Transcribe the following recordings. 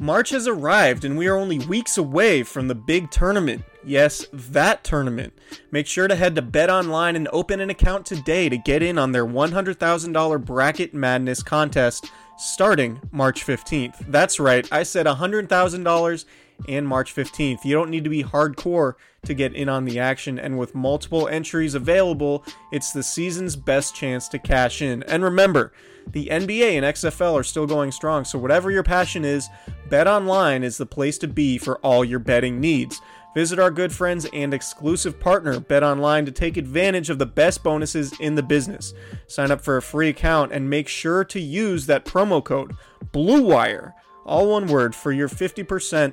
March has arrived and we are only weeks away from the big tournament. Yes, that tournament. Make sure to head to Bet Online and open an account today to get in on their $100,000 Bracket Madness contest starting March 15th. That's right, I said $100,000 and March 15th. You don't need to be hardcore to get in on the action, and with multiple entries available, it's the season's best chance to cash in. And remember, the NBA and XFL are still going strong, so whatever your passion is, Bet Online is the place to be for all your betting needs. Visit our good friends and exclusive partner, Bet Online, to take advantage of the best bonuses in the business. Sign up for a free account and make sure to use that promo code BLUEWIRE, all one word, for your 50%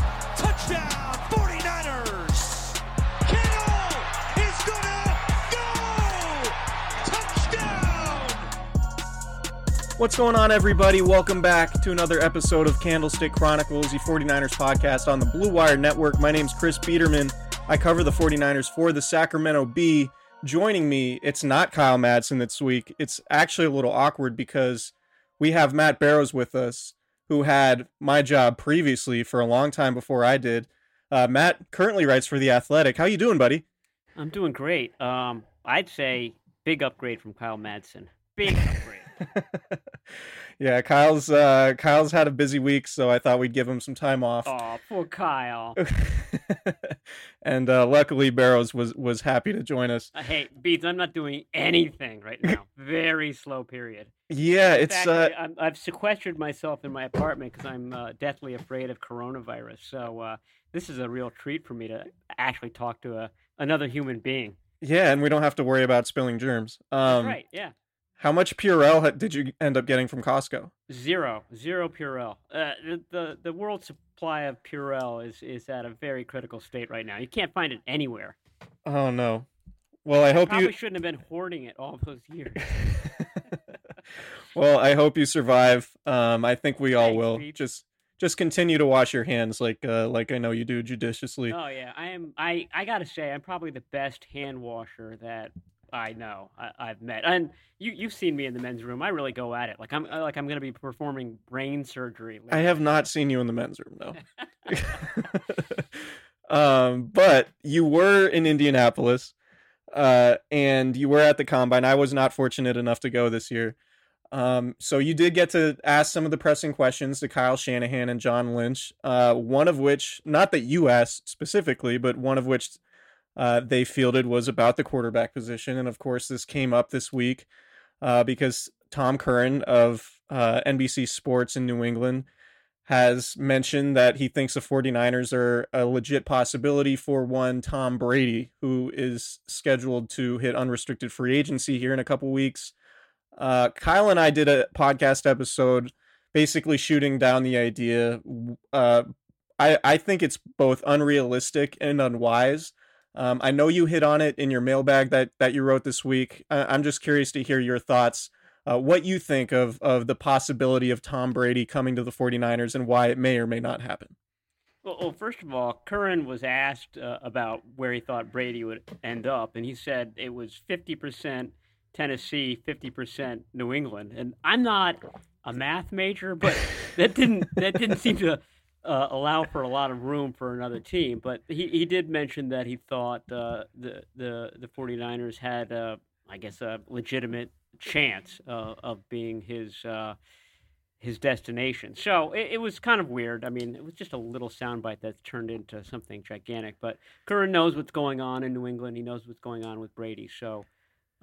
What's going on, everybody? Welcome back to another episode of Candlestick Chronicles, the 49ers podcast on the Blue Wire Network. My name's Chris Biderman. I cover the 49ers for the Sacramento Bee. Joining me, it's not Kyle Madsen this week. It's actually a little awkward because we have Matt Barrows with us, who had my job previously for a long time before I did. Uh, Matt currently writes for The Athletic. How you doing, buddy? I'm doing great. Um, I'd say big upgrade from Kyle Madsen. Big upgrade. yeah, Kyle's uh, Kyle's had a busy week, so I thought we'd give him some time off. oh, poor Kyle. and uh, luckily, Barrows was was happy to join us. Uh, hey, Beats, I'm not doing anything right now. Very slow period. Yeah, In it's fact, uh, I, I'm, I've sequestered myself in my apartment because I'm uh, deathly afraid of coronavirus. So uh, this is a real treat for me to actually talk to a, another human being. yeah, and we don't have to worry about spilling germs. That's Um, right. Yeah. How much Purell did you end up getting from Costco? Zero, zero Purell. Uh, the, the the world supply of Purell is is at a very critical state right now. You can't find it anywhere. Oh no. Well, I hope Probably you. shouldn't have been hoarding it all those years. well, I hope you survive. Um, I think we all Thanks, will. Pete. Just just continue to wash your hands like uh, like I know you do judiciously. Oh yeah, I am. I I gotta say, I'm probably the best hand washer that I know I, I've met. And you you've seen me in the men's room. I really go at it. Like I'm like I'm gonna be performing brain surgery. I have not seen you in the men's room, no. um, but you were in Indianapolis, uh, and you were at the combine. I was not fortunate enough to go this year. Um, so you did get to ask some of the pressing questions to Kyle Shanahan and John Lynch. Uh, one of which, not that you asked specifically, but one of which uh, they fielded was about the quarterback position, and of course this came up this week uh, because Tom Curran of uh, NBC Sports in New England has mentioned that he thinks the 49ers are a legit possibility for one Tom Brady, who is scheduled to hit unrestricted free agency here in a couple weeks. Uh, Kyle and I did a podcast episode basically shooting down the idea. Uh, I, I think it's both unrealistic and unwise. Um, I know you hit on it in your mailbag that, that you wrote this week. I, I'm just curious to hear your thoughts uh, what you think of of the possibility of Tom Brady coming to the 49ers and why it may or may not happen. Well, well first of all, Curran was asked uh, about where he thought Brady would end up, and he said it was 50% Tennessee, 50% New England. And I'm not a math major, but that didn't that didn't seem to uh, allow for a lot of room for another team. But he, he did mention that he thought uh, the, the, the 49ers had, uh, I guess, a legitimate chance of being his uh, his destination. So it, it, was kind of weird. I mean, it was just a little soundbite that's turned into something gigantic. But Curran knows what's going on in New England. He knows what's going on with Brady. So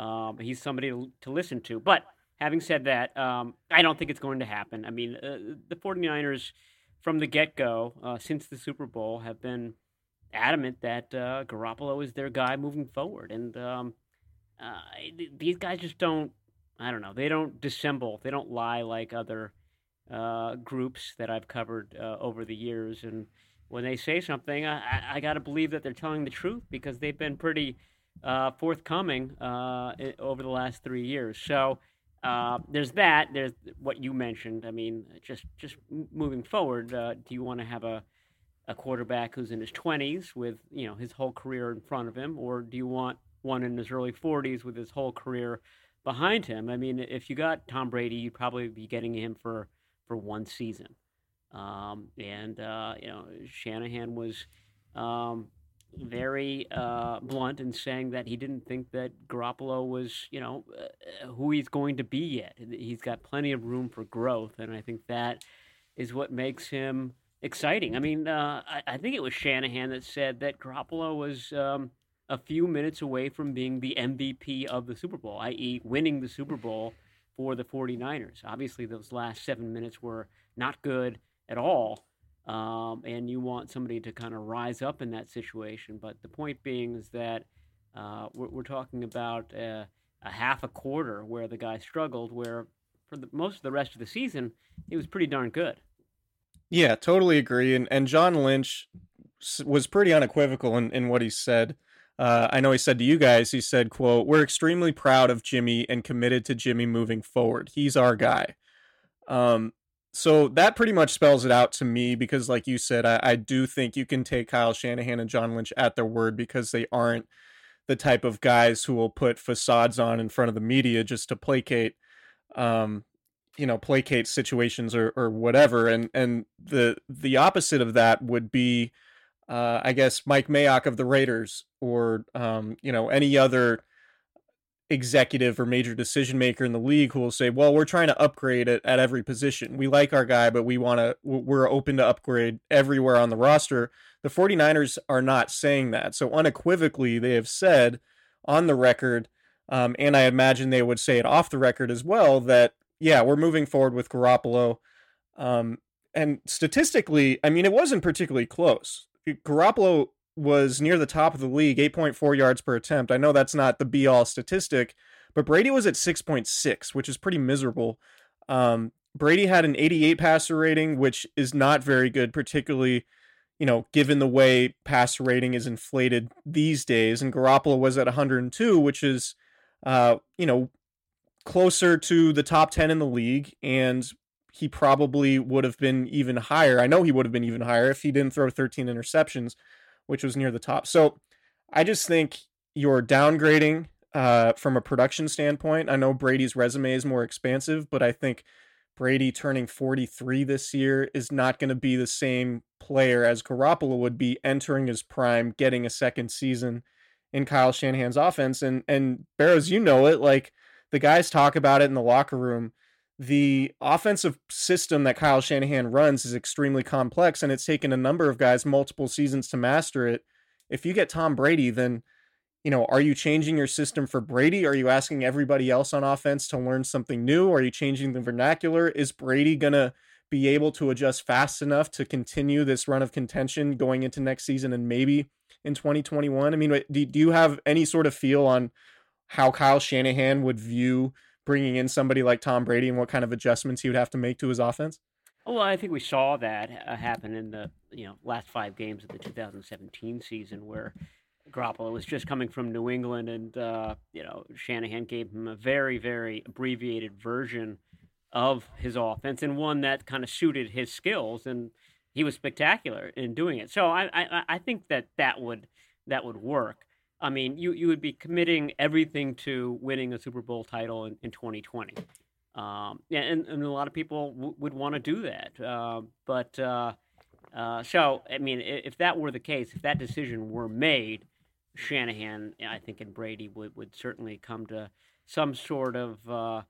um, he's somebody to, to, listen to. But having said that, um, I don't think it's going to happen. I mean, uh, the 49ers, from the get go, uh, since the Super Bowl, have been adamant that uh, Garoppolo is their guy moving forward. And um, uh, these guys just don't I don't know. They don't dissemble. They don't lie like other uh, groups that I've covered uh, over the years. And when they say something, I, I, got to believe that they're telling the truth because they've been pretty uh, forthcoming over the last three years. So uh, there's that. There's what you mentioned. I mean, just just moving forward, uh, do you want to have a a quarterback who's in his 20s with you know his whole career in front of him, or do you want one in his early 40s with his whole career behind him. I mean, if you got Tom Brady, you'd probably be getting him for for one season. Um, and uh, you know, Shanahan was um, very uh, blunt in saying that he didn't think that Garoppolo was, you know, uh, who he's going to be yet. He's got plenty of room for growth, and I think that is what makes him exciting. I mean, uh, I, I, think it was Shanahan that said that Garoppolo was um, a few minutes away from being the MVP of the Super Bowl, i.e., winning the Super Bowl for the 49ers. Obviously, those last seven minutes were not good at all. Um, and you want somebody to kind of rise up in that situation. But the point being is that uh, we're, we're, talking about a, a, half a quarter where the guy struggled, where for the, most of the rest of the season, he was pretty darn good. Yeah, totally agree. And, and John Lynch was pretty unequivocal in, in what he said. Uh, I know he said to you guys, he said, quote, we're extremely proud of Jimmy and committed to Jimmy moving forward. He's our guy. Um, so that pretty much spells it out to me because, like you said, I, I do think you can take Kyle Shanahan and John Lynch at their word because they aren't the type of guys who will put facades on in front of the media just to placate, um, you know, placate situations or, or whatever. And, and the, the opposite of that would be, uh, I guess Mike Mayock of the Raiders or um, you know any other executive or major decision maker in the league who will say, "Well, we're trying to upgrade it at every position. We like our guy, but we want to we're open to upgrade everywhere on the roster." The 49ers are not saying that. So unequivocally, they have said on the record um, and I imagine they would say it off the record as well that yeah, we're moving forward with Garoppolo. Um, and statistically, I mean, it wasn't particularly close. Garoppolo was near the top of the league, 8.4 yards per attempt. I know that's not the be all statistic, but Brady was at 6.6, which is pretty miserable. Um, Brady had an 88 passer rating, which is not very good, particularly, you know, given the way passer rating is inflated these days. And Garoppolo was at 102, which is, uh, you know, closer to the top 10 in the league. And he probably would have been even higher. I know he would have been even higher if he didn't throw 13 interceptions, which was near the top. So I just think you're downgrading uh, from a production standpoint. I know Brady's resume is more expansive, but I think Brady turning 43 this year is not going to be the same player as Garoppolo would be entering his prime, getting a second season in Kyle Shanahan's offense. And and Barrows, you know it, like the guys talk about it in the locker room the offensive system that Kyle Shanahan runs is extremely complex and it's taken a number of guys multiple seasons to master it. If you get Tom Brady, then you know, are you changing your system for Brady? Are you asking everybody else on offense to learn something new? Are you changing the vernacular? Is Brady going to be able to adjust fast enough to continue this run of contention going into next season and maybe in 2021? I mean, do, do you have any sort of feel on how Kyle Shanahan would view bringing in somebody like Tom Brady and what kind of adjustments he would have to make to his offense? Well, I think we saw that uh, happen in the you know last five games of the 2017 season, where Garoppolo was just coming from New England, and uh, you know Shanahan gave him a very very abbreviated version of his offense and one that kind of suited his skills, and he was spectacular in doing it. So I I, I think that that would that would work. I mean, you, you would be committing everything to winning a Super Bowl title in, in 2020. Um, and, and a lot of people w- would want to do that. Uh, but uh, uh, so, I mean, if that were the case, if that decision were made, Shanahan, I think, and Brady would, would certainly come to some sort of, uh,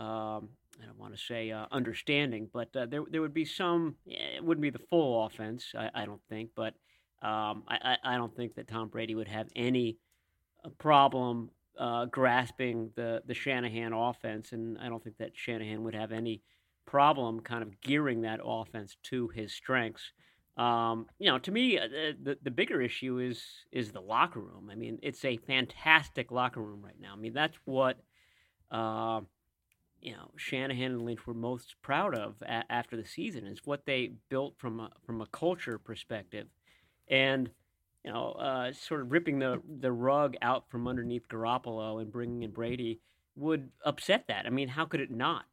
um, I don't want to say uh, understanding, but uh, there, there would be some, it wouldn't be the full offense, I, I don't think, but um, I, I don't think that Tom Brady would have any uh, problem uh, grasping the, the Shanahan offense, and I don't think that Shanahan would have any problem kind of gearing that offense to his strengths. Um, you know, to me, uh, the the bigger issue is is the locker room. I mean, it's a fantastic locker room right now. I mean, that's what uh, you know Shanahan and Lynch were most proud of a- after the season is what they built from a, from a culture perspective and you know, uh, sort of ripping the the rug out from underneath Garoppolo and bringing in Brady would upset that. I mean, how could it not?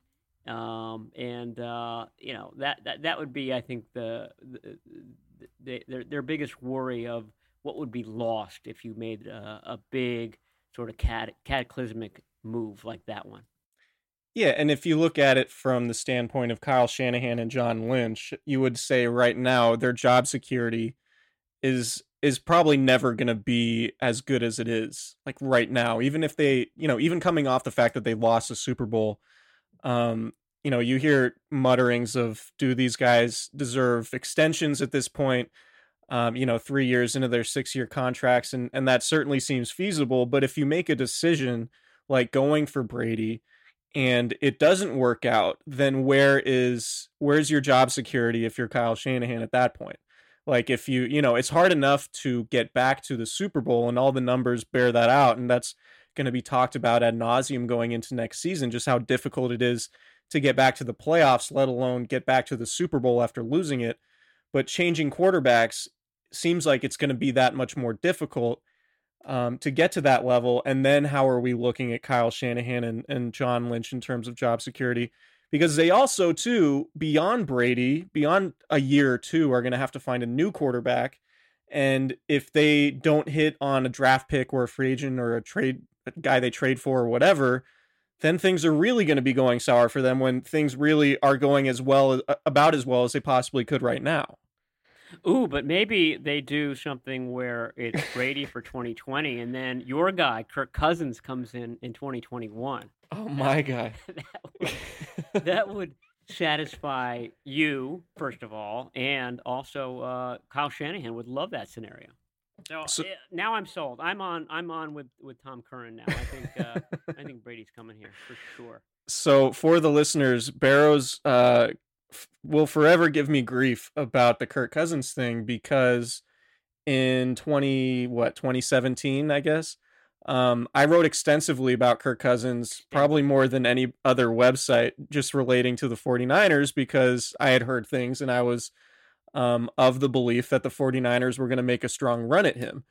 Um, and uh, you know that, that that would be, I think, the, the, the, their their biggest worry of what would be lost if you made a, a big sort of cat, cataclysmic move like that one. Yeah, and if you look at it from the standpoint of Kyle Shanahan and John Lynch, you would say right now their job security is is probably never going to be as good as it is like right now even if they you know even coming off the fact that they lost a super bowl um you know you hear mutterings of do these guys deserve extensions at this point? Um you know 3 years into their 6 year contracts and and that certainly seems feasible but if you make a decision like going for Brady and it doesn't work out then where is where's your job security if you're Kyle Shanahan at that point like if you, you know, it's hard enough to get back to the Super Bowl and all the numbers bear that out. And that's going to be talked about ad nauseum going into next season, just how difficult it is to get back to the playoffs, let alone get back to the Super Bowl after losing it. But changing quarterbacks seems like it's going to be that much more difficult um, to get to that level. And then how are we looking at Kyle Shanahan and, and John Lynch in terms of job security? Because they also too beyond Brady, beyond a year or two, are going to have to find a new quarterback. And if they don't hit on a draft pick or a free agent or a trade a guy they trade for or whatever, then things are really going to be going sour for them when things really are going as well about as well as they possibly could right now. Ooh, but maybe they do something where it's Brady for 2020, and then your guy Kirk Cousins comes in in 2021. Oh my god, that would, that would satisfy you first of all, and also uh, Kyle Shanahan would love that scenario. So, so, eh, now I'm sold. I'm on. I'm on with with Tom Curran now. I think uh, I think Brady's coming here for sure. So for the listeners, Barrows uh, will forever give me grief about the Kirk Cousins thing because in 20 what 2017 I guess um, I wrote extensively about Kirk Cousins probably more than any other website just relating to the 49ers because I had heard things and I was um, of the belief that the 49ers were going to make a strong run at him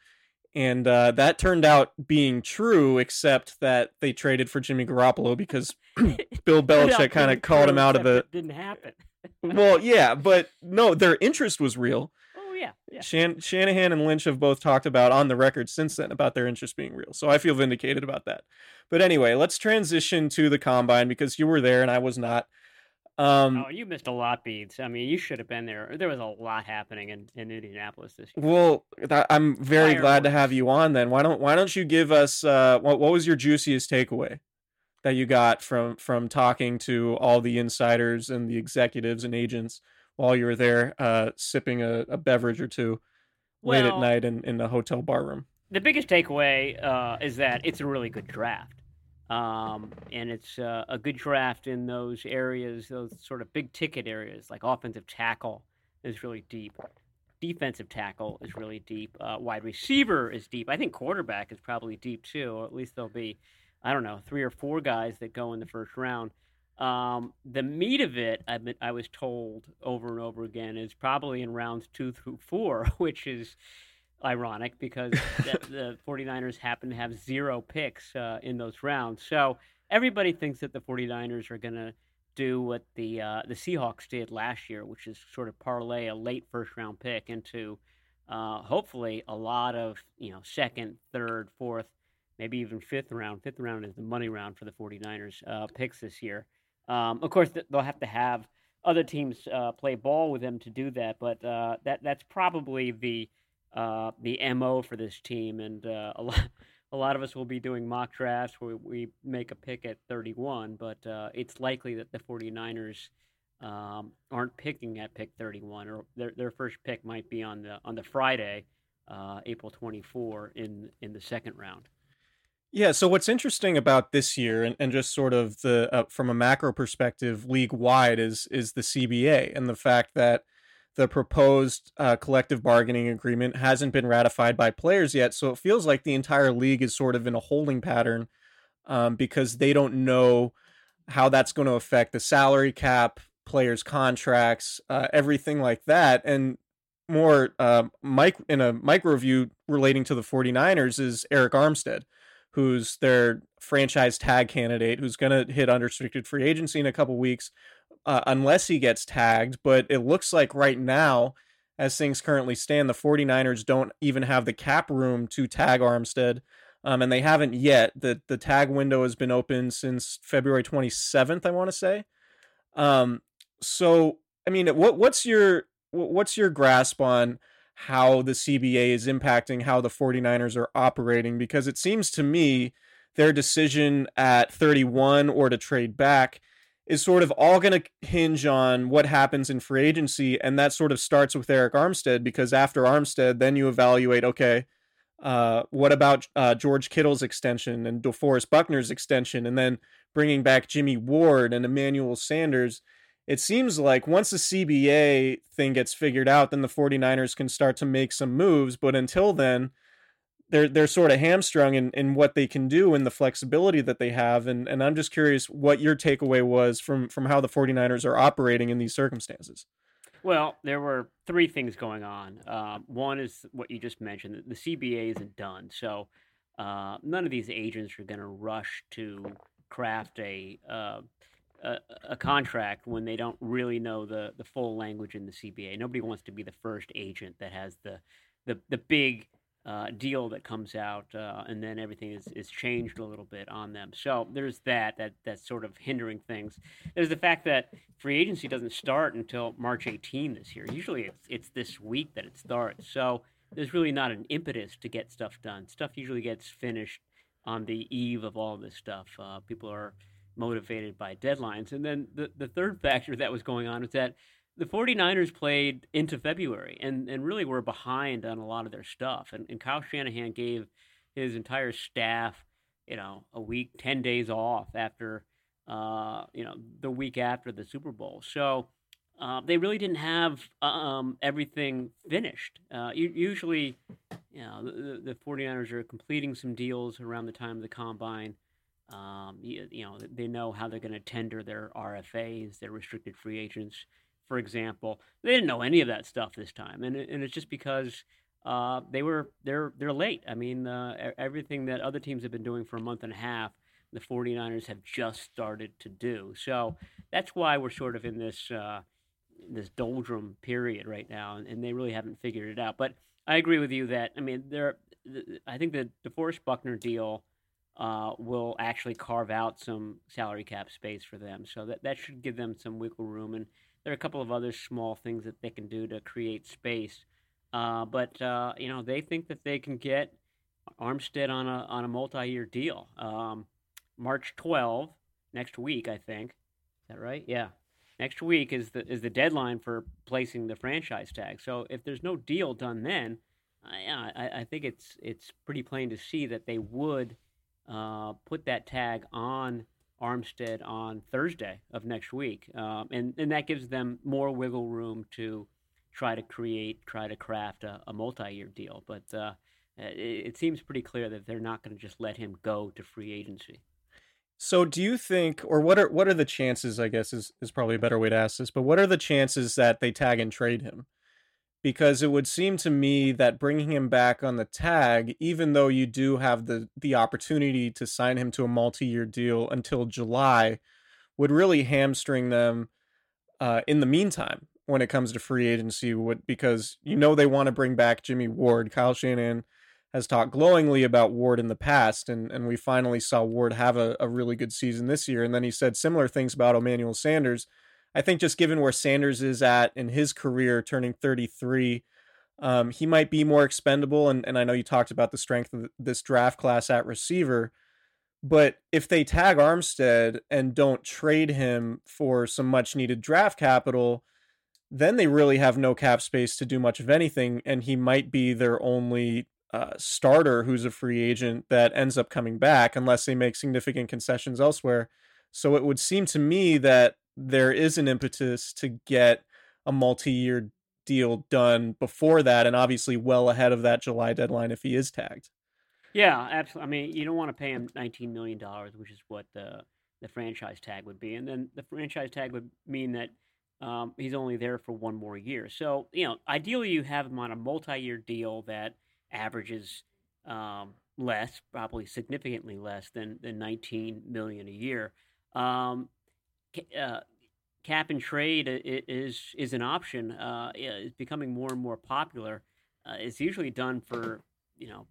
and uh, that turned out being true, except that they traded for Jimmy Garoppolo because Bill Belichick kind of called him out of the. didn't happen. well, yeah, but no, their interest was real. Yeah, yeah. Shan- Shanahan and Lynch have both talked about on the record since then about their interest being real, so I feel vindicated about that. But anyway, let's transition to the combine because you were there and I was not. Um, oh, you missed a lot, Beads. I mean, you should have been there. There was a lot happening in, in Indianapolis this year. Well, that, I'm very glad to have you on. Then why don't why don't you give us uh, what what was your juiciest takeaway? that you got from from talking to all the insiders and the executives and agents while you were there uh, sipping a, a, beverage or two well, late at night in, in the hotel bar room? The biggest takeaway uh, is that it's a really good draft. Um, and it's uh, a good draft in those areas, those sort of big ticket areas, like offensive tackle is really deep. Defensive tackle is really deep. Uh, wide receiver is deep. I think quarterback is probably deep too, or at least there'll be, I don't know, three or four guys that go in the first round. Um, the meat of it, I, I was told over and over again, is probably in rounds two through four, which is ironic because the, the 49ers happen to have zero picks uh, in those rounds. So everybody thinks that the 49ers are going to do what the uh, the Seahawks did last year, which is sort of parlay a late first round pick into uh, hopefully a lot of you know second, third, fourth, maybe even fifth round. Fifth round is the money round for the 49ers uh, picks this year. Um, of course, they'll have to have other teams uh, play ball with them to do that, but uh, that that's probably the uh, the mo for this team, and uh, a lot a lot of us will be doing mock drafts where we make a pick at 31, but uh, it's likely that the 49ers um, aren't picking at pick 31, or their their first pick might be on the on the Friday, uh, April 24 in in the second round. Yeah. So what's interesting about this year, and, and just sort of the uh, from a macro perspective, league wide, is is the CBA and the fact that the proposed uh, collective bargaining agreement hasn't been ratified by players yet. So it feels like the entire league is sort of in a holding pattern um, because they don't know how that's going to affect the salary cap, players' contracts, uh, everything like that. And more uh, mic- in a micro view relating to the 49ers is Arik Armstead, who's their franchise tag candidate, who's going to hit unrestricted free agency in a couple weeks uh, unless he gets tagged. But it looks like right now, as things currently stand, the 49ers don't even have the cap room to tag Armstead. Um, and they haven't yet. The the tag window has been open since February 27th, I want to say. Um, so I mean, what what's your what's your grasp on how the CBA is impacting how the 49ers are operating? Because it seems to me their decision at 31 or to trade back is sort of all going to hinge on what happens in free agency. And that sort of starts with Arik Armstead because after Armstead, then you evaluate okay, uh, what about uh, George Kittle's extension and DeForest Buckner's extension, and then bringing back Jimmy Ward and Emmanuel Sanders? It seems like once the CBA thing gets figured out, then the 49ers can start to make some moves. But until then, they're they're sort of hamstrung in, in what they can do and the flexibility that they have and and I'm just curious what your takeaway was from from how the 49ers are operating in these circumstances. Well, there were three things going on. Uh, one is what you just mentioned. The CBA isn't done, so uh, none of these agents are going to rush to craft a, uh, a, contract when they don't really know the the full language in the CBA. Nobody wants to be the first agent that has the the the big uh, deal that comes out, uh, and then everything is, is changed a little bit on them. So there's that that that's sort of hindering things. There's the fact that free agency doesn't start until March 18 this year. Usually it's it's this week that it starts. So there's really not an impetus to get stuff done. Stuff usually gets finished on the eve of all this stuff. Uh, people are motivated by deadlines, and then the the third factor that was going on is that the 49ers played into February and, and really were behind on a lot of their stuff. And, and Kyle Shanahan gave his entire staff, you know, a week, 10 days off after, uh, you know, the week after the Super Bowl. So uh, they really didn't have um, everything finished. Uh, usually, you know, the, the 49ers are completing some deals around the time of the combine. Um, you, you know, they know how they're going to tender their RFAs, their restricted free agents for example, they didn't know any of that stuff this time, and and it's just because uh, they were they're they're late. I mean, uh, everything that other teams have been doing for a month and a half, the 49ers have just started to do. So that's why we're sort of in this uh, this doldrum period right now, and, and, they really haven't figured it out. But I agree with you that I mean, there. I think the DeForest Buckner deal. Uh, will actually carve out some salary cap space for them, so that that should give them some wiggle room. And there are a couple of other small things that they can do to create space. Uh, but uh, you know, they think that they can get Armstead on a on a multi-year deal. Um, March 12, next week, I think. Is that right? Yeah. Next week is the is the deadline for placing the franchise tag. So if there's no deal done then, I, I, I think it's it's pretty plain to see that they would uh, put that tag on Armstead on Thursday of next week, um, and and that gives them more wiggle room to try to create, try to craft a, a multi-year deal. But uh, it, it seems pretty clear that they're not going to just let him go to free agency. So do you think or what are what are the chances, I guess is is probably a better way to ask this, but what are the chances that they tag and trade him? Because it would seem to me that bringing him back on the tag, even though you do have the the opportunity to sign him to a multi-year deal until July, would really hamstring them uh, in the meantime when it comes to free agency. Would because you know they want to bring back Jimmy Ward, Kyle Shanahan has talked glowingly about Ward in the past, and, and we finally saw Ward have a, a really good season this year. And then he said similar things about Emmanuel Sanders. I think just given where Sanders is at in his career, turning 33, um, he might be more expendable. And, and I know you talked about the strength of this draft class at receiver. But if they tag Armstead and don't trade him for some much needed draft capital, then they really have no cap space to do much of anything. And he might be their only uh, starter who's a free agent that ends up coming back unless they make significant concessions elsewhere. So it would seem to me that there is an impetus to get a multi-year deal done before that, and obviously well ahead of that July deadline if he is tagged. Yeah, absolutely. I mean, you don't want to pay him nineteen million dollars, which is what the the franchise tag would be, and then the franchise tag would mean that um, he's only there for one more year. So you know, ideally, you have him on a multi-year deal that averages um, less, probably significantly less than than 19 million a year. Um, uh, cap and trade is is an option. Uh, it's becoming more and more popular. Uh, it's usually done for you know,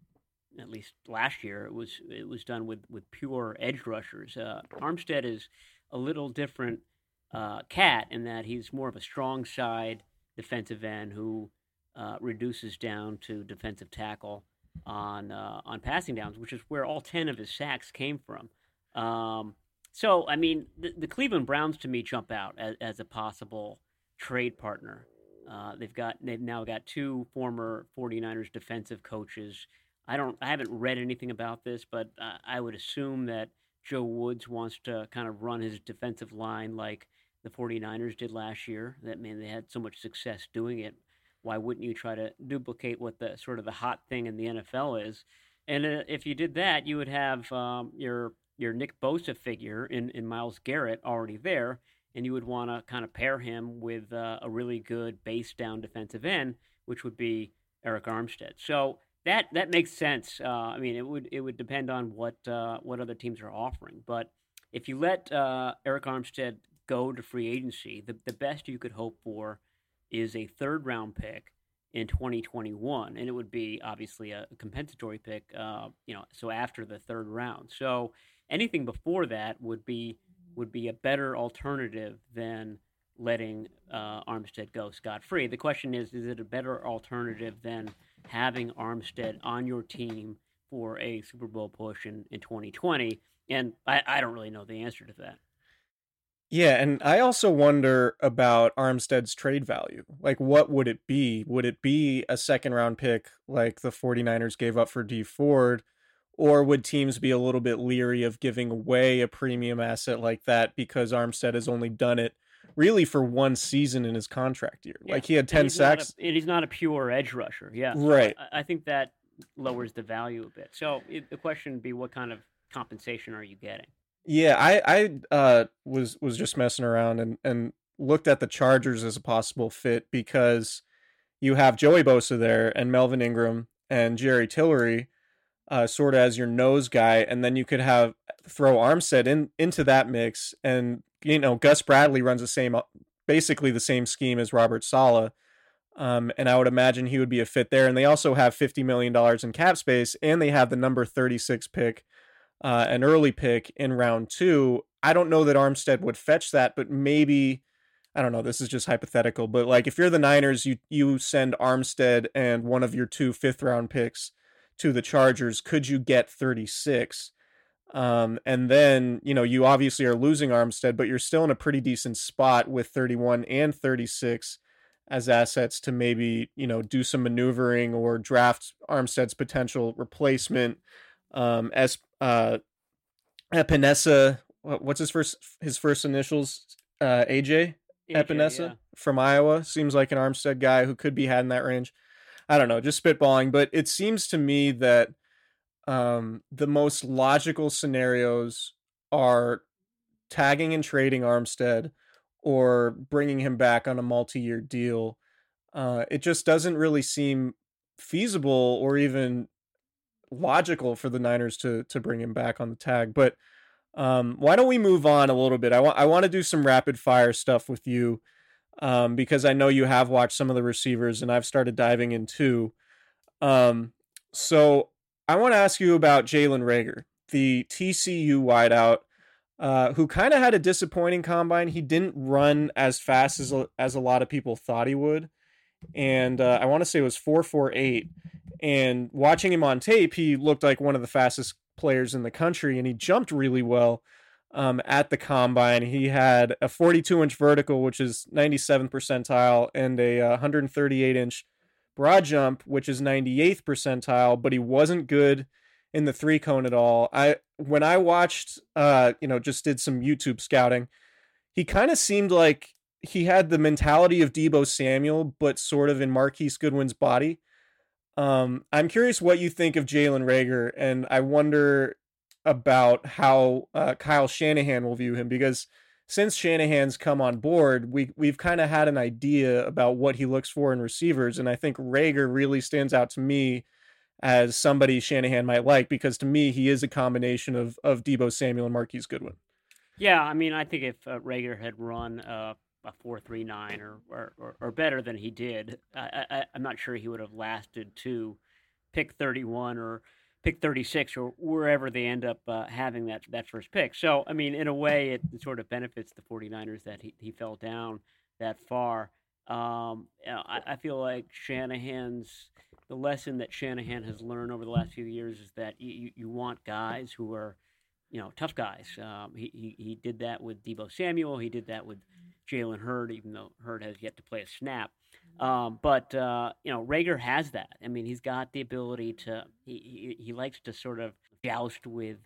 at least last year it was it was done with with pure edge rushers. Uh, Armstead is a little different uh, cat in that he's more of a strong side defensive end who uh, reduces down to defensive tackle on uh, on passing downs, which is where all ten of his sacks came from. Um, so, I mean, the, the, Cleveland Browns to me jump out as, as a possible trade partner. Uh, they've got they've now got two former 49ers defensive coaches. I don't I haven't read anything about this, but uh, I would assume that Joe Woods wants to kind of run his defensive line like the 49ers did last year. That mean they had so much success doing it why wouldn't you try to duplicate what the sort of the hot thing in the NFL is? And uh, if you did that, you would have um, your your Nick Bosa figure in, in Myles Garrett already there, and you would want to kind of pair him with uh, a really good base down defensive end, which would be Arik Armstead. So that that makes sense. Uh, I mean, it would it would depend on what uh, what other teams are offering, but if you let uh, Arik Armstead go to free agency, the the best you could hope for is a third round pick in 2021, and it would be obviously a compensatory pick, uh, you know, so after the third round. So anything before that would be would be a better alternative than letting uh, Armstead go scot free. The question is, is it a better alternative than having Armstead on your team for a Super Bowl push in, in 2020? And I, I don't really know the answer to that. Yeah, and I also wonder about Armstead's trade value. Like, what would it be? Would it be a second round pick like the 49ers gave up for D Ford? Or would teams be a little bit leery of giving away a premium asset like that because Armstead has only done it really for one season in his contract year? Yeah. Like, he had 10 and sacks. A, and he's not a pure edge rusher. Yeah. Right. I, I, think that lowers the value a bit. So it, the question would be what kind of compensation are you getting? Yeah, I I uh, was was just messing around and and looked at the Chargers as a possible fit because you have Joey Bosa there and Melvin Ingram and Jerry Tillery, uh, sort of as your nose guy, and then you could have throw Armstead in into that mix, and you know Gus Bradley runs the same, basically the same scheme as Robert Saleh. Um, and I would imagine he would be a fit there. And they also have $50 million in cap space, and they have the number 36 pick uh, an early pick in round two. I don't know that Armstead would fetch that, but maybe I don't know. This is just hypothetical, but like if you're the Niners, you you send Armstead and one of your two fifth round picks to the Chargers. Could you get 36? Um, and then, you know, you obviously are losing Armstead, but you're still in a pretty decent spot with 31 and 36 as assets to maybe, you know, do some maneuvering or draft Armstead's potential replacement. Um, as uh, Epenesa, what's his first his first initials? Uh, AJ, AJ, Epenesa yeah. from Iowa seems like an Armstead guy who could be had in that range. I don't know, just spitballing, but it seems to me that um, the most logical scenarios are tagging and trading Armstead or bringing him back on a multi-year deal. Uh, it just doesn't really seem feasible or even logical for the Niners to to bring him back on the tag. But um, why don't we move on a little bit? I want I want to do some rapid fire stuff with you um, because I know you have watched some of the receivers and I've started diving in too. Um, so I want to ask you about Jalen Reagor, the TCU wideout, uh, who kind of had a disappointing combine. He didn't run as fast as a, as a lot of people thought he would, and uh, I want to say it was four four eight. And watching him on tape, he looked like one of the fastest players in the country, and he jumped really well um, at the combine. He had a 42 inch vertical, which is 97th percentile, and a 138 inch broad jump, which is 98th percentile, but he wasn't good in the three cone at all. I when I watched, uh, you know, just did some YouTube scouting, he kind of seemed like he had the mentality of Deebo Samuel, but sort of in Marquise Goodwin's body. Um, I'm curious what you think of Jalen Reagor, and I wonder about how uh, Kyle Shanahan will view him because since Shanahan's come on board, we we've kind of had an idea about what he looks for in receivers, and I think Reagor really stands out to me as somebody Shanahan might like because to me he is a combination of of Deebo Samuel and Marquise Goodwin. Yeah, I mean, I think if uh, Reagor had run a four three nine or, or, or or better than he did, I, I, I'm not sure he would have lasted to pick 31 or pick 36 or wherever they end up uh, having that that first pick. So, I mean, in a way, it sort of benefits the 49ers that he, he fell down that far. Um, I, I feel like Shanahan's the lesson that Shanahan has learned over the last few years is that you, you want guys who are, you know, tough guys. Um, he, he he did that with Deebo Samuel. He did that with Jalen Hurd, even though Hurd has yet to play a snap. Um, but uh, you know, Reagor has that. I mean, he's got the ability to. He he, he likes to sort of joust with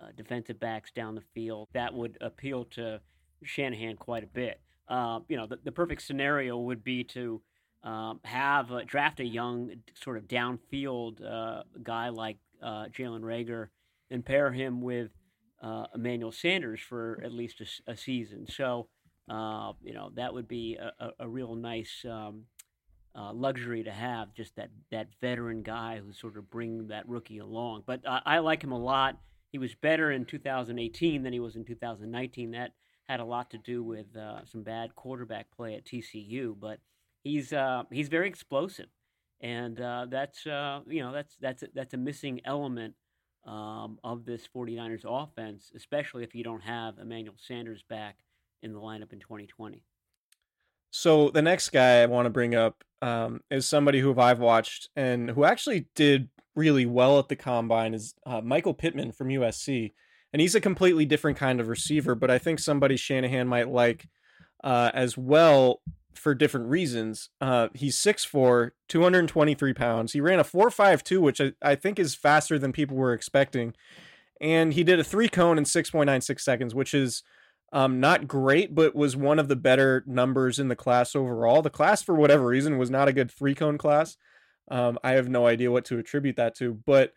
uh, defensive backs down the field. That would appeal to Shanahan quite a bit. Uh, you know, the, the perfect scenario would be to um, have uh, draft a young sort of downfield uh, guy like uh, Jalen Reagor and pair him with uh, Emmanuel Sanders for at least a season. So, uh, you know, that would be a, a, real nice um, uh, luxury to have, just that, that veteran guy who sort of bring that rookie along. But I, I like him a lot. He was better in 2018 than he was in 2019. That had a lot to do with some bad quarterback play at TCU, but he's uh, he's very explosive, and uh, that's uh, you know that's that's that's a missing element um, of this 49ers offense, especially if you don't have Emmanuel Sanders back in the lineup in 2020. So the next guy I want to bring up um, is somebody who I've watched and who actually did really well at the combine is uh, Michael Pittman from USC, and he's a completely different kind of receiver, but I think somebody Shanahan might like uh, as well for different reasons. Uh, he's 6'4, 223 pounds. He ran a 4.52, which I, I think is faster than people were expecting. And he did a three cone in 6.96 seconds, which is um, not great, but was one of the better numbers in the class overall. The class, for whatever reason, was not a good three cone class. Um, I have no idea what to attribute that to. But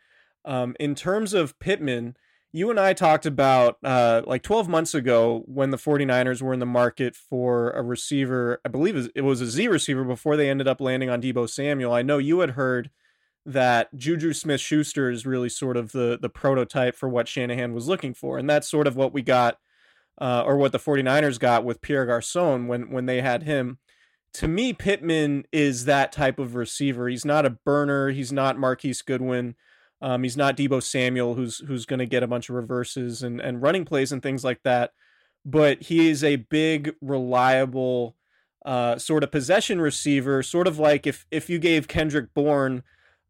um, in terms of Pittman, you and I talked about uh, like 12 months ago when the 49ers were in the market for a receiver. I believe it was a Z receiver before they ended up landing on Deebo Samuel. I know you had heard that Juju Smith Schuster is really sort of the, the prototype for what Shanahan was looking for. And that's sort of what we got, uh, or what the 49ers got with Pierre Garcon when, when they had him. To me, Pittman is that type of receiver. He's not a burner, he's not Marquise Goodwin. Um, he's not Deebo Samuel, who's who's going to get a bunch of reverses and, and running plays and things like that. But he is a big, reliable uh, sort of possession receiver, sort of like if if you gave Kendrick Bourne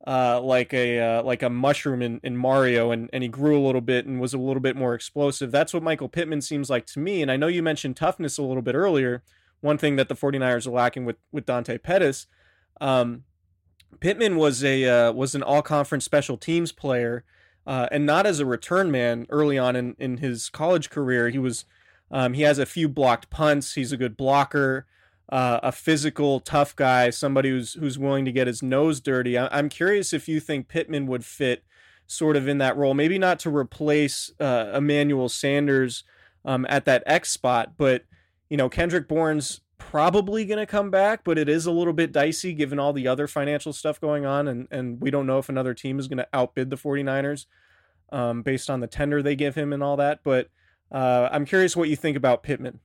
uh, like a uh, like a mushroom in, in Mario, and, and he grew a little bit and was a little bit more explosive. That's what Michael Pittman seems like to me. And I know you mentioned toughness a little bit earlier. One thing that the 49ers are lacking with with Dante Pettis. Um, Pittman was a uh, was an all conference special teams player, uh, and not as a return man early on in, in his college career. He was um, he has a few blocked punts. He's a good blocker uh, a physical, tough guy, somebody who's who's willing to get his nose dirty. I, am curious if you think Pittman would fit sort of in that role. Maybe not to replace uh, Emmanuel Sanders um, at that X spot, but you know Kendrick Bourne's probably going to come back, but it is a little bit dicey given all the other financial stuff going on, and and we don't know if another team is going to outbid the 49ers um, based on the tender they give him and all that. But uh, I'm curious what you think about Pittman.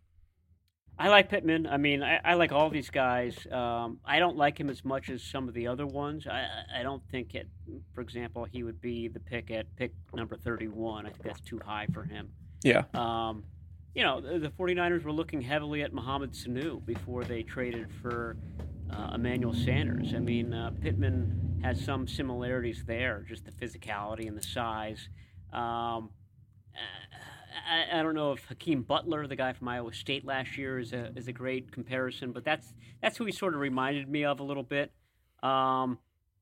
I like Pittman. I mean, I, I like all these guys. Um, I don't like him as much as some of the other ones. I, I don't think it, for example, he would be the pick at pick number 31. I think that's too high for him. Yeah. Um, you know, the, the 49ers were looking heavily at Mohamed Sanu before they traded for uh, Emmanuel Sanders. I mean, uh, Pittman has some similarities there, just the physicality and the size. Um, I, I, don't know if Hakeem Butler, the guy from Iowa State last year, is a is a great comparison, but that's that's who he sort of reminded me of a little bit. Um,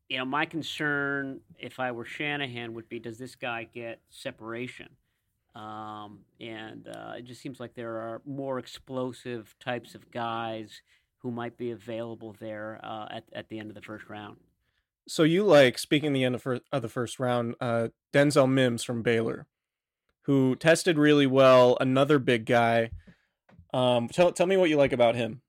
you know, my concern, if I were Shanahan, would be does this guy get separation? Um, and uh, it just seems like there are more explosive types of guys who might be available there uh, at at the end of the first round. So you like speaking the end of, of the first round, uh, Denzel Mims from Baylor who tested really well. Another big guy. Um, tell tell me what you like about him.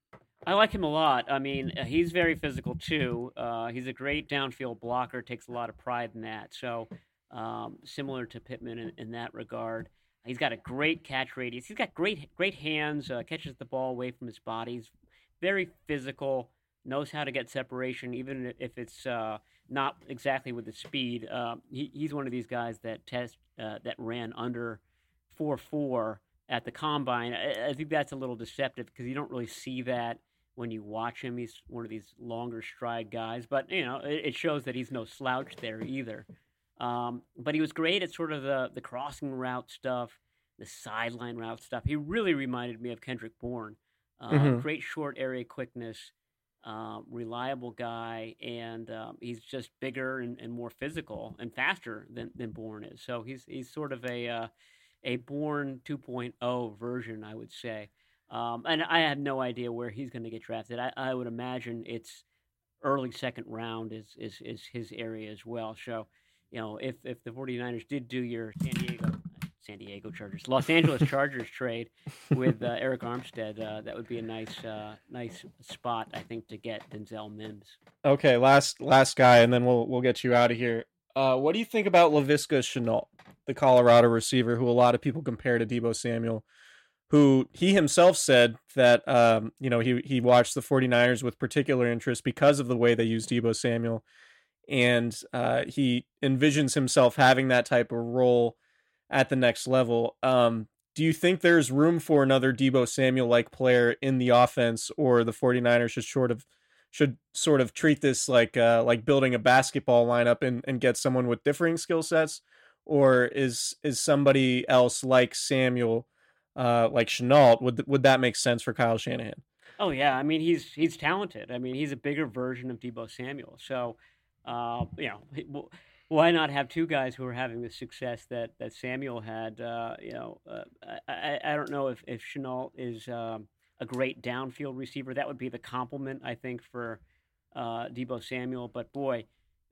I like him a lot. I mean, uh, he's very physical too. Uh, he's a great downfield blocker. Takes a lot of pride in that. So um, similar to Pittman in, in, that regard. He's got a great catch radius. He's got great great hands. Uh, catches the ball away from his body. He's very physical. Knows how to get separation, even if it's uh, not exactly with the speed. Uh, he, he's one of these guys that test uh, that ran under four four at the combine. I, I think that's a little deceptive because you don't really see that when you watch him. He's one of these longer stride guys, but you know it, it shows that he's no slouch there either. Um, but he was great at sort of the the crossing route stuff, the sideline route stuff. He really reminded me of Kendrick Bourne. Uh, mm-hmm. Great short area quickness um, reliable guy, and um, he's just bigger and, and, more physical and faster than, than Bourne is. So he's he's sort of a uh, a Bourne 2.0 version, I would say. Um, and I have no idea where he's going to get drafted. I, I, would imagine it's early second round is, is is his area as well. So, you know, if if the 49ers did do your San Diego San Diego Chargers, Los Angeles Chargers trade with uh, Arik Armstead. Uh, that would be a nice, uh, nice spot, I think, to get Denzel Mims. Okay, last last guy, and then we'll we'll get you out of here. Uh, what do you think about Laviska Shenault, the Colorado receiver, who a lot of people compare to Deebo Samuel? Who he himself said that um, you know he he watched the 49ers with particular interest because of the way they use Deebo Samuel, and uh, he envisions himself having that type of role at the next level. Um, do you think there's room for another Deebo Samuel like player in the offense, or the 49ers should sort of should sort of treat this like uh, like building a basketball lineup and, and get someone with differing skill sets, or is is somebody else like Samuel, uh, like Shenault? Would would that make sense for Kyle Shanahan? Oh yeah, I mean he's he's talented. I mean he's a bigger version of Deebo Samuel. So, uh, you know, why not have two guys who are having the success that, that Samuel had? Uh, you know, uh, I, I don't know if, if Shenault is um, a great downfield receiver. That would be the compliment, I think, for uh, Deebo Samuel. But boy,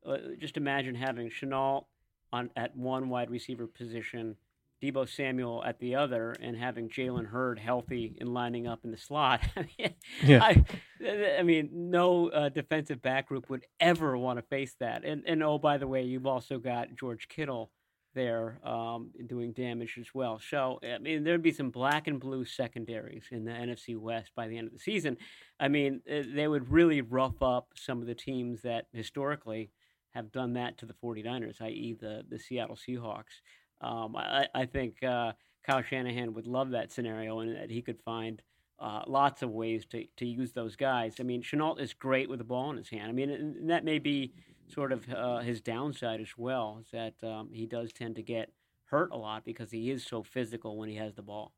uh, just imagine having Shenault on at one wide receiver position, Deebo Samuel at the other and having Jalen Hurd healthy and lining up in the slot. I mean, yeah. I, I mean no uh, defensive back group would ever want to face that. And and oh, by the way, you've also got George Kittle there um, doing damage as well. So I mean, there'd be some black and blue secondaries in the NFC West by the end of the season. I mean, uh, they would really rough up some of the teams that historically have done that to the 49ers, i.e., the the Seattle Seahawks. Um, I, I, think uh, Kyle Shanahan would love that scenario and that he could find uh, lots of ways to, to use those guys. I mean, Shenault is great with the ball in his hand. I mean, and that may be sort of uh, his downside as well. Is that um, he does tend to get hurt a lot because he is so physical when he has the ball.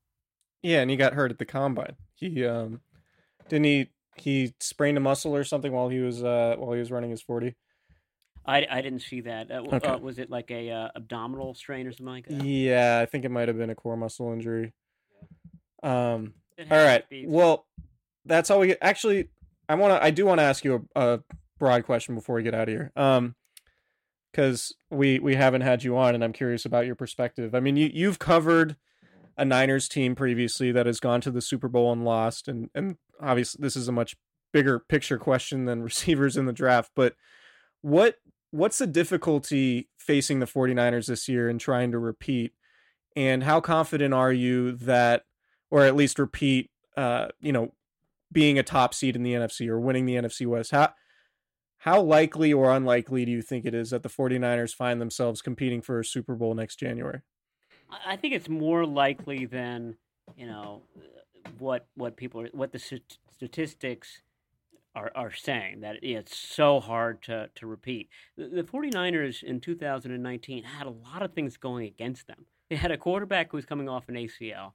Yeah, and he got hurt at the combine. He um didn't he he sprained a muscle or something while he was uh while he was running his 40. I, I didn't see that. Uh, Okay. uh, was it like a uh, abdominal strain or something like that? Yeah, I think it might have been a core muscle injury. Um all right. Well, that's all we get. Actually, I want to I do want to ask you a, a broad question before we get out of here. Um cuz we we haven't had you on and I'm curious about your perspective. I mean, you you've covered a Niners team previously that has gone to the Super Bowl and lost and and obviously this is a much bigger picture question than receivers in the draft, but what what's the difficulty facing the 49ers this year and trying to repeat? And how confident are you that or at least repeat uh you know being a top seed in the NFC or winning the NFC West? How how likely or unlikely do you think it is that the 49ers find themselves competing for a Super Bowl next January? I think it's more likely than you know what what people what the st- statistics are, are saying that it's so hard to, to repeat. The, the 49ers in 2019 had a lot of things going against them. They had a quarterback who was coming off an ACL.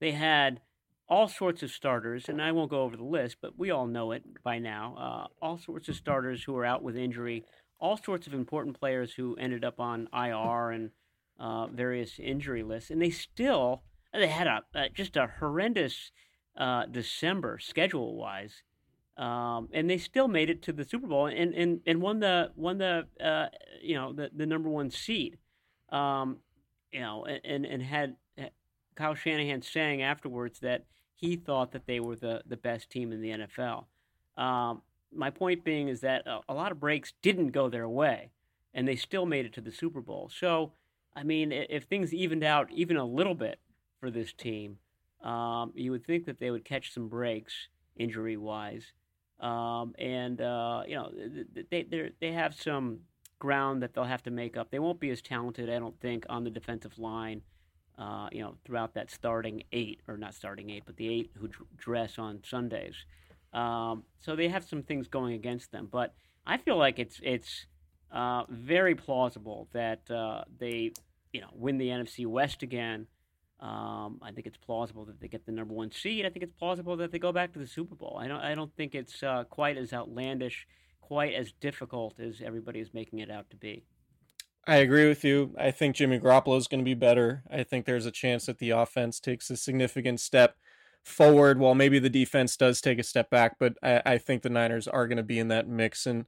They had all sorts of starters, and I won't go over the list, but we all know it by now. Uh, all sorts of starters who are out with injury, all sorts of important players who ended up on IR and uh, various injury lists, and they still they had a, uh just a horrendous uh, December schedule wise, um, and they still made it to the Super Bowl and and, and won the won the uh, you know the, the number one seed, um, you know, and and had Kyle Shanahan saying afterwards that he thought that they were the the best team in the NFL. Um, my point being is that a, a lot of breaks didn't go their way, and they still made it to the Super Bowl. So, I mean, if things evened out even a little bit for this team, um, you would think that they would catch some breaks injury wise, um, and uh, you know th- th- they they have some ground that they'll have to make up. They won't be as talented, I don't think, on the defensive line. Uh, you know, throughout that starting eight, or not starting eight, but the eight who dr- dress on Sundays. Um, so they have some things going against them, but I feel like it's it's uh, very plausible that uh, they, you know, win the NFC West again. Um, I think it's plausible that they get the number one seed. I think it's plausible that they go back to the Super Bowl. I don't. I don't think it's uh, quite as outlandish, quite as difficult as everybody is making it out to be. I agree with you. I think Jimmy Garoppolo is going to be better. I think there's a chance that the offense takes a significant step forward while maybe the defense does take a step back. But I, I think the Niners are going to be in that mix. And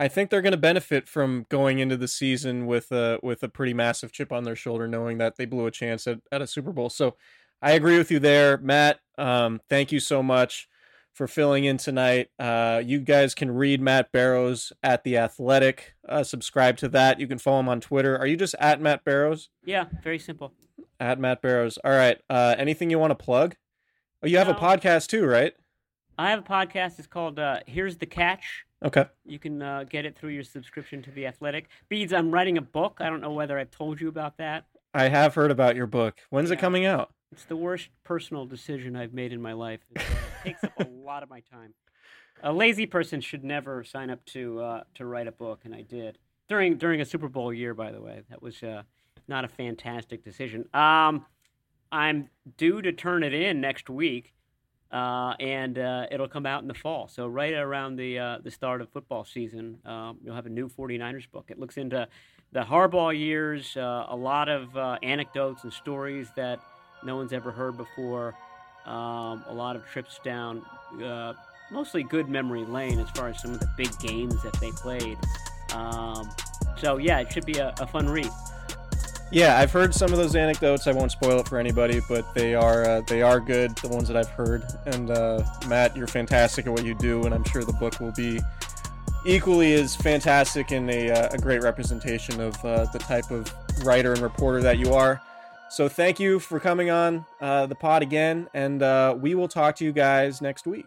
I think they're going to benefit from going into the season with a, with a pretty massive chip on their shoulder, knowing that they blew a chance at, at a Super Bowl. So I agree with you there, Matt. Um, thank you so much for filling in tonight. Uh, you guys can read Matt Barrows at The Athletic. Uh, subscribe to that. You can follow him on Twitter. Are you just at Matt Barrows? Yeah, very simple. At Matt Barrows. All right. Uh, anything you want to plug? Oh, you have a podcast too, right? I have a podcast. It's called uh, "Here's the Catch." Okay. You can uh, get it through your subscription to the Athletic. Beads, I'm writing a book. I don't know whether I've told you about that. I have heard about your book. When's it coming out? It's the worst personal decision I've made in my life. It, uh, takes up a lot of my time. A lazy person should never sign up to uh, to write a book, and I did during during a Super Bowl year. By the way, that was uh, not a fantastic decision. Um, I'm due to turn it in next week, uh, and uh, it'll come out in the fall. So right around the uh, the start of football season, um, you'll have a new 49ers book. It looks into the Harbaugh years, uh, a lot of uh, anecdotes and stories that no one's ever heard before. Um, a lot of trips down, uh, mostly good memory lane as far as some of the big games that they played. Um, so yeah, it should be a, a fun read. Yeah, I've heard some of those anecdotes. I won't spoil it for anybody, but they are uh, they are good. The ones that I've heard. And uh, Matt, you're fantastic at what you do, and I'm sure the book will be equally as fantastic and a, uh, a great representation of uh, the type of writer and reporter that you are. So thank you for coming on uh, the pod again, and uh, we will talk to you guys next week.